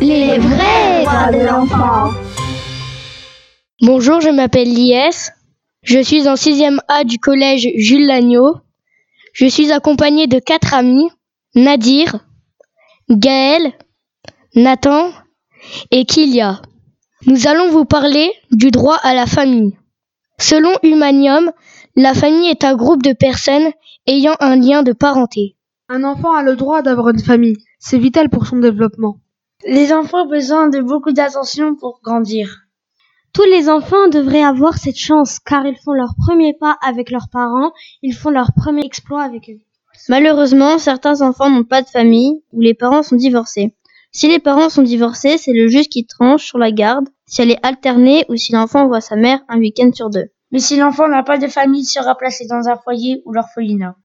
Les vrais droits de l'enfant. Bonjour, je m'appelle Lies. Je suis en 6e A du collège Jules Lagneau. Je suis accompagné de quatre amis, Nadir, Gaël, Nathan et Kilia. Nous allons vous parler du droit à la famille. Selon Humanium, la famille est un groupe de personnes ayant un lien de parenté. Un enfant a le droit d'avoir une famille. C'est vital pour son développement. Les enfants ont besoin de beaucoup d'attention pour grandir. Tous les enfants devraient avoir cette chance car ils font leur premier pas avec leurs parents, ils font leur premier exploit avec eux. Malheureusement, certains enfants n'ont pas de famille ou les parents sont divorcés. Si les parents sont divorcés, c'est le juge qui tranche sur la garde, si elle est alternée ou si l'enfant voit sa mère un week-end sur deux. Mais si l'enfant n'a pas de famille, il sera placé dans un foyer ou l'orphelinat.